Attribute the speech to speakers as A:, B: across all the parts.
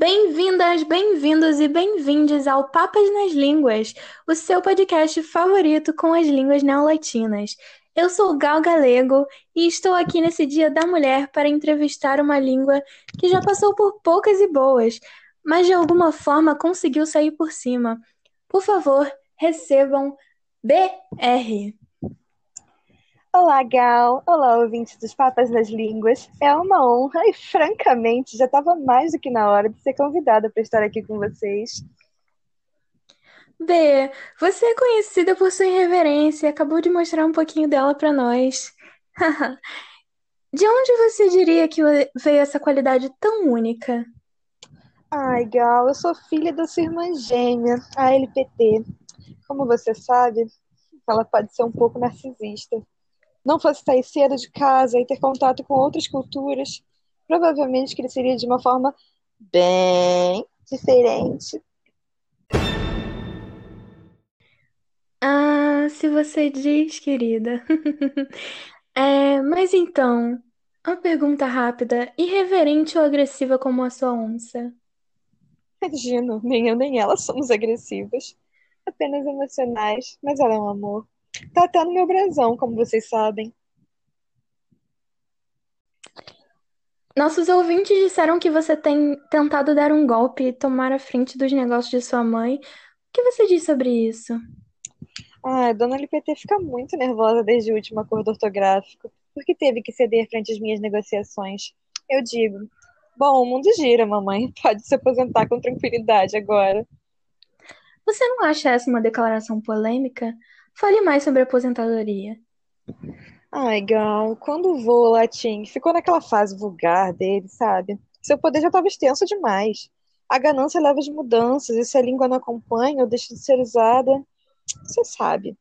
A: Bem-vindas, bem-vindos e bem-vindes ao Papas nas Línguas, o seu podcast favorito com as línguas neolatinas. Eu sou Gal Galego e estou aqui nesse Dia da Mulher para entrevistar uma língua que já passou por poucas e boas, mas de alguma forma conseguiu sair por cima. Por favor, recebam BR.
B: Olá, Gal. Olá, ouvintes dos Papas nas Línguas. É uma honra e, francamente, já estava mais do que na hora de ser convidada para estar aqui com vocês.
A: B, você é conhecida por sua irreverência e acabou de mostrar um pouquinho dela para nós. De onde você diria que veio essa qualidade tão única?
B: Ai, Gal, eu sou filha da sua irmã gêmea, a LPT. Como você sabe, ela pode ser um pouco narcisista não fosse sair cedo de casa e ter contato com outras culturas, provavelmente cresceria de uma forma bem diferente.
A: Ah, se você diz, querida. é, mas então, uma pergunta rápida, irreverente ou agressiva como a sua onça?
B: Imagino, nem eu nem ela somos agressivas. Apenas emocionais, mas ela é um amor. Tá até no meu brasão, como vocês sabem.
A: Nossos ouvintes disseram que você tem tentado dar um golpe e tomar a frente dos negócios de sua mãe. O que você diz sobre isso?
B: Ah, dona LPT fica muito nervosa desde o último acordo ortográfico, porque teve que ceder frente às minhas negociações. Eu digo: Bom, o mundo gira, mamãe. Pode se aposentar com tranquilidade agora.
A: Você não acha essa uma declaração polêmica? Fale mais sobre a aposentadoria.
B: Ai, Gal, quando o latim ficou naquela fase vulgar dele, sabe? Seu poder já estava extenso demais. A ganância leva de mudanças, e se a língua não acompanha ou deixa de ser usada, você sabe.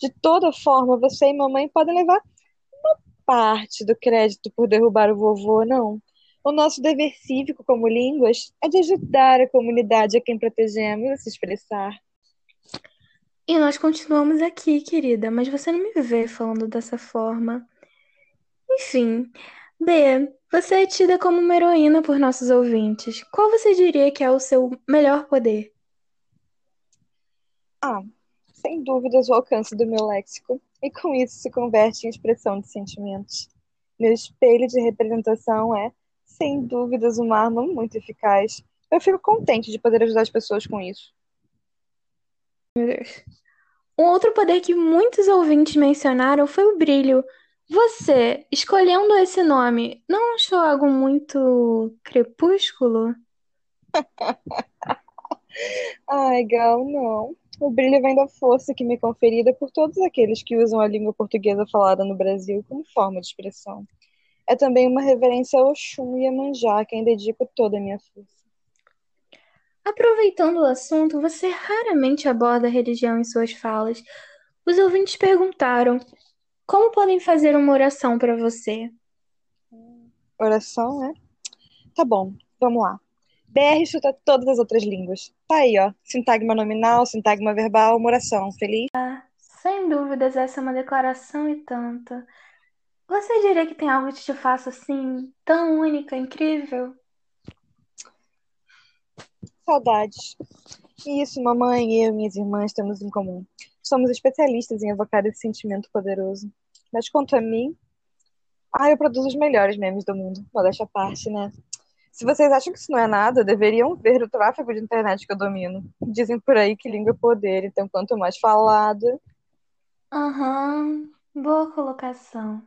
B: De toda forma, você e mamãe podem levar uma parte do crédito por derrubar o vovô, não. O nosso dever cívico como línguas é de ajudar a comunidade a quem protegemos a se expressar.
A: E nós continuamos aqui, querida, mas você não me vê falando dessa forma. Enfim, B, você é tida como uma heroína por nossos ouvintes. Qual você diria que é o seu melhor poder?
B: Ah, sem dúvidas o alcance do meu léxico, e com isso se converte em expressão de sentimentos. Meu espelho de representação é, sem dúvidas, uma arma muito eficaz. Eu fico contente de poder ajudar as pessoas com isso.
A: Meu Deus. Um outro poder que muitos ouvintes mencionaram foi o brilho. Você, escolhendo esse nome, não achou algo muito crepúsculo?
B: Ai, Gal, não. O brilho vem da força que me é conferida por todos aqueles que usam a língua portuguesa falada no Brasil como forma de expressão. É também uma reverência a Oxum e a Manjá, a quem dedico toda a minha força.
A: Aproveitando o assunto, você raramente aborda a religião em suas falas. Os ouvintes perguntaram: como podem fazer uma oração para você?
B: Oração, né? Tá bom, vamos lá. BR chuta todas as outras línguas. Tá aí, ó. Sintagma nominal, sintagma verbal, uma oração. Feliz?
A: Ah, sem dúvidas, essa é uma declaração e tanto. Você diria que tem algo que te faça assim, tão única, incrível?
B: Saudades. Isso, mamãe, eu e minhas irmãs temos em comum. Somos especialistas em evocar esse sentimento poderoso. Mas quanto a mim, ah, eu produzo os melhores memes do mundo. Modéstia à parte, né? Se vocês acham que isso não é nada, deveriam ver o tráfego de internet que eu domino. Dizem por aí que língua é poder, então quanto mais falada.
A: Aham, uhum. boa colocação.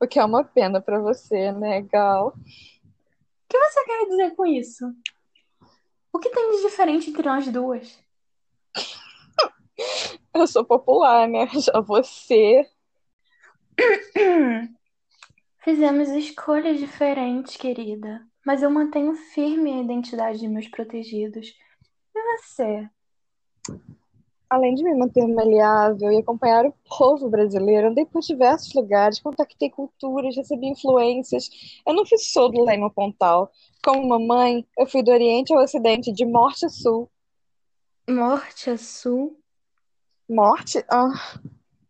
B: O que é uma pena para você, né, Gal? O
A: que você quer dizer com isso? O que tem de diferente entre nós duas?
B: Eu sou popular, né? Já você.
A: Fizemos escolhas diferentes, querida. Mas eu mantenho firme a identidade de meus protegidos. E você?
B: Além de me manter maleável e acompanhar o povo brasileiro, andei por diversos lugares, contactei culturas, recebi influências. Eu não fui só do Lema Pontal. Como mamãe, eu fui do Oriente ao Ocidente, de Morte a Sul.
A: Morte a Sul?
B: Morte? Ah,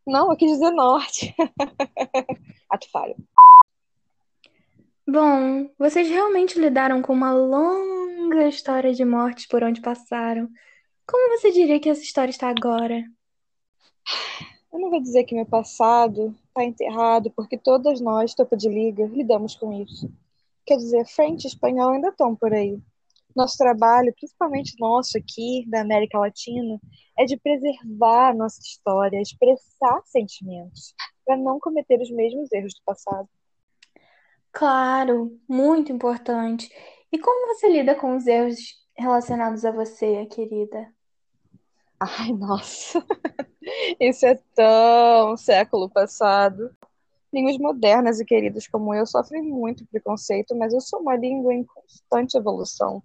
B: não, eu quis dizer Norte. Ato falho.
A: Bom, vocês realmente lidaram com uma longa história de mortes por onde passaram. Como você diria que essa história está agora?
B: Eu não vou dizer que meu passado está enterrado, porque todas nós, topo de liga, lidamos com isso. Quer dizer, frente espanhol ainda estão por aí. Nosso trabalho, principalmente nosso aqui, da América Latina, é de preservar a nossa história, expressar sentimentos, para não cometer os mesmos erros do passado.
A: Claro, muito importante. E como você lida com os erros relacionados a você, querida?
B: Ai, nossa, isso é tão século passado. Línguas modernas e queridas como eu sofrem muito preconceito, mas eu sou uma língua em constante evolução.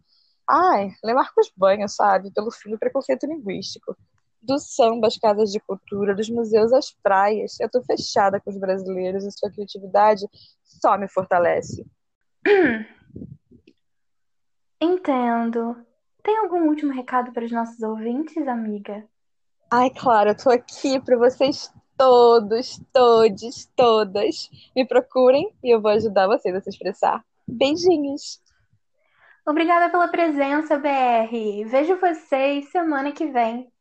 B: Ai, lê Marcos Banho, sabe? Pelo fim do preconceito linguístico. Do samba às casas de cultura, dos museus às praias. Eu tô fechada com os brasileiros e sua criatividade só me fortalece.
A: Entendo. Tem algum último recado para os nossos ouvintes, amiga?
B: Ai, claro, eu tô aqui para vocês todos, todes, todas. Me procurem e eu vou ajudar vocês a se expressar. Beijinhos!
A: Obrigada pela presença, BR. Vejo vocês semana que vem.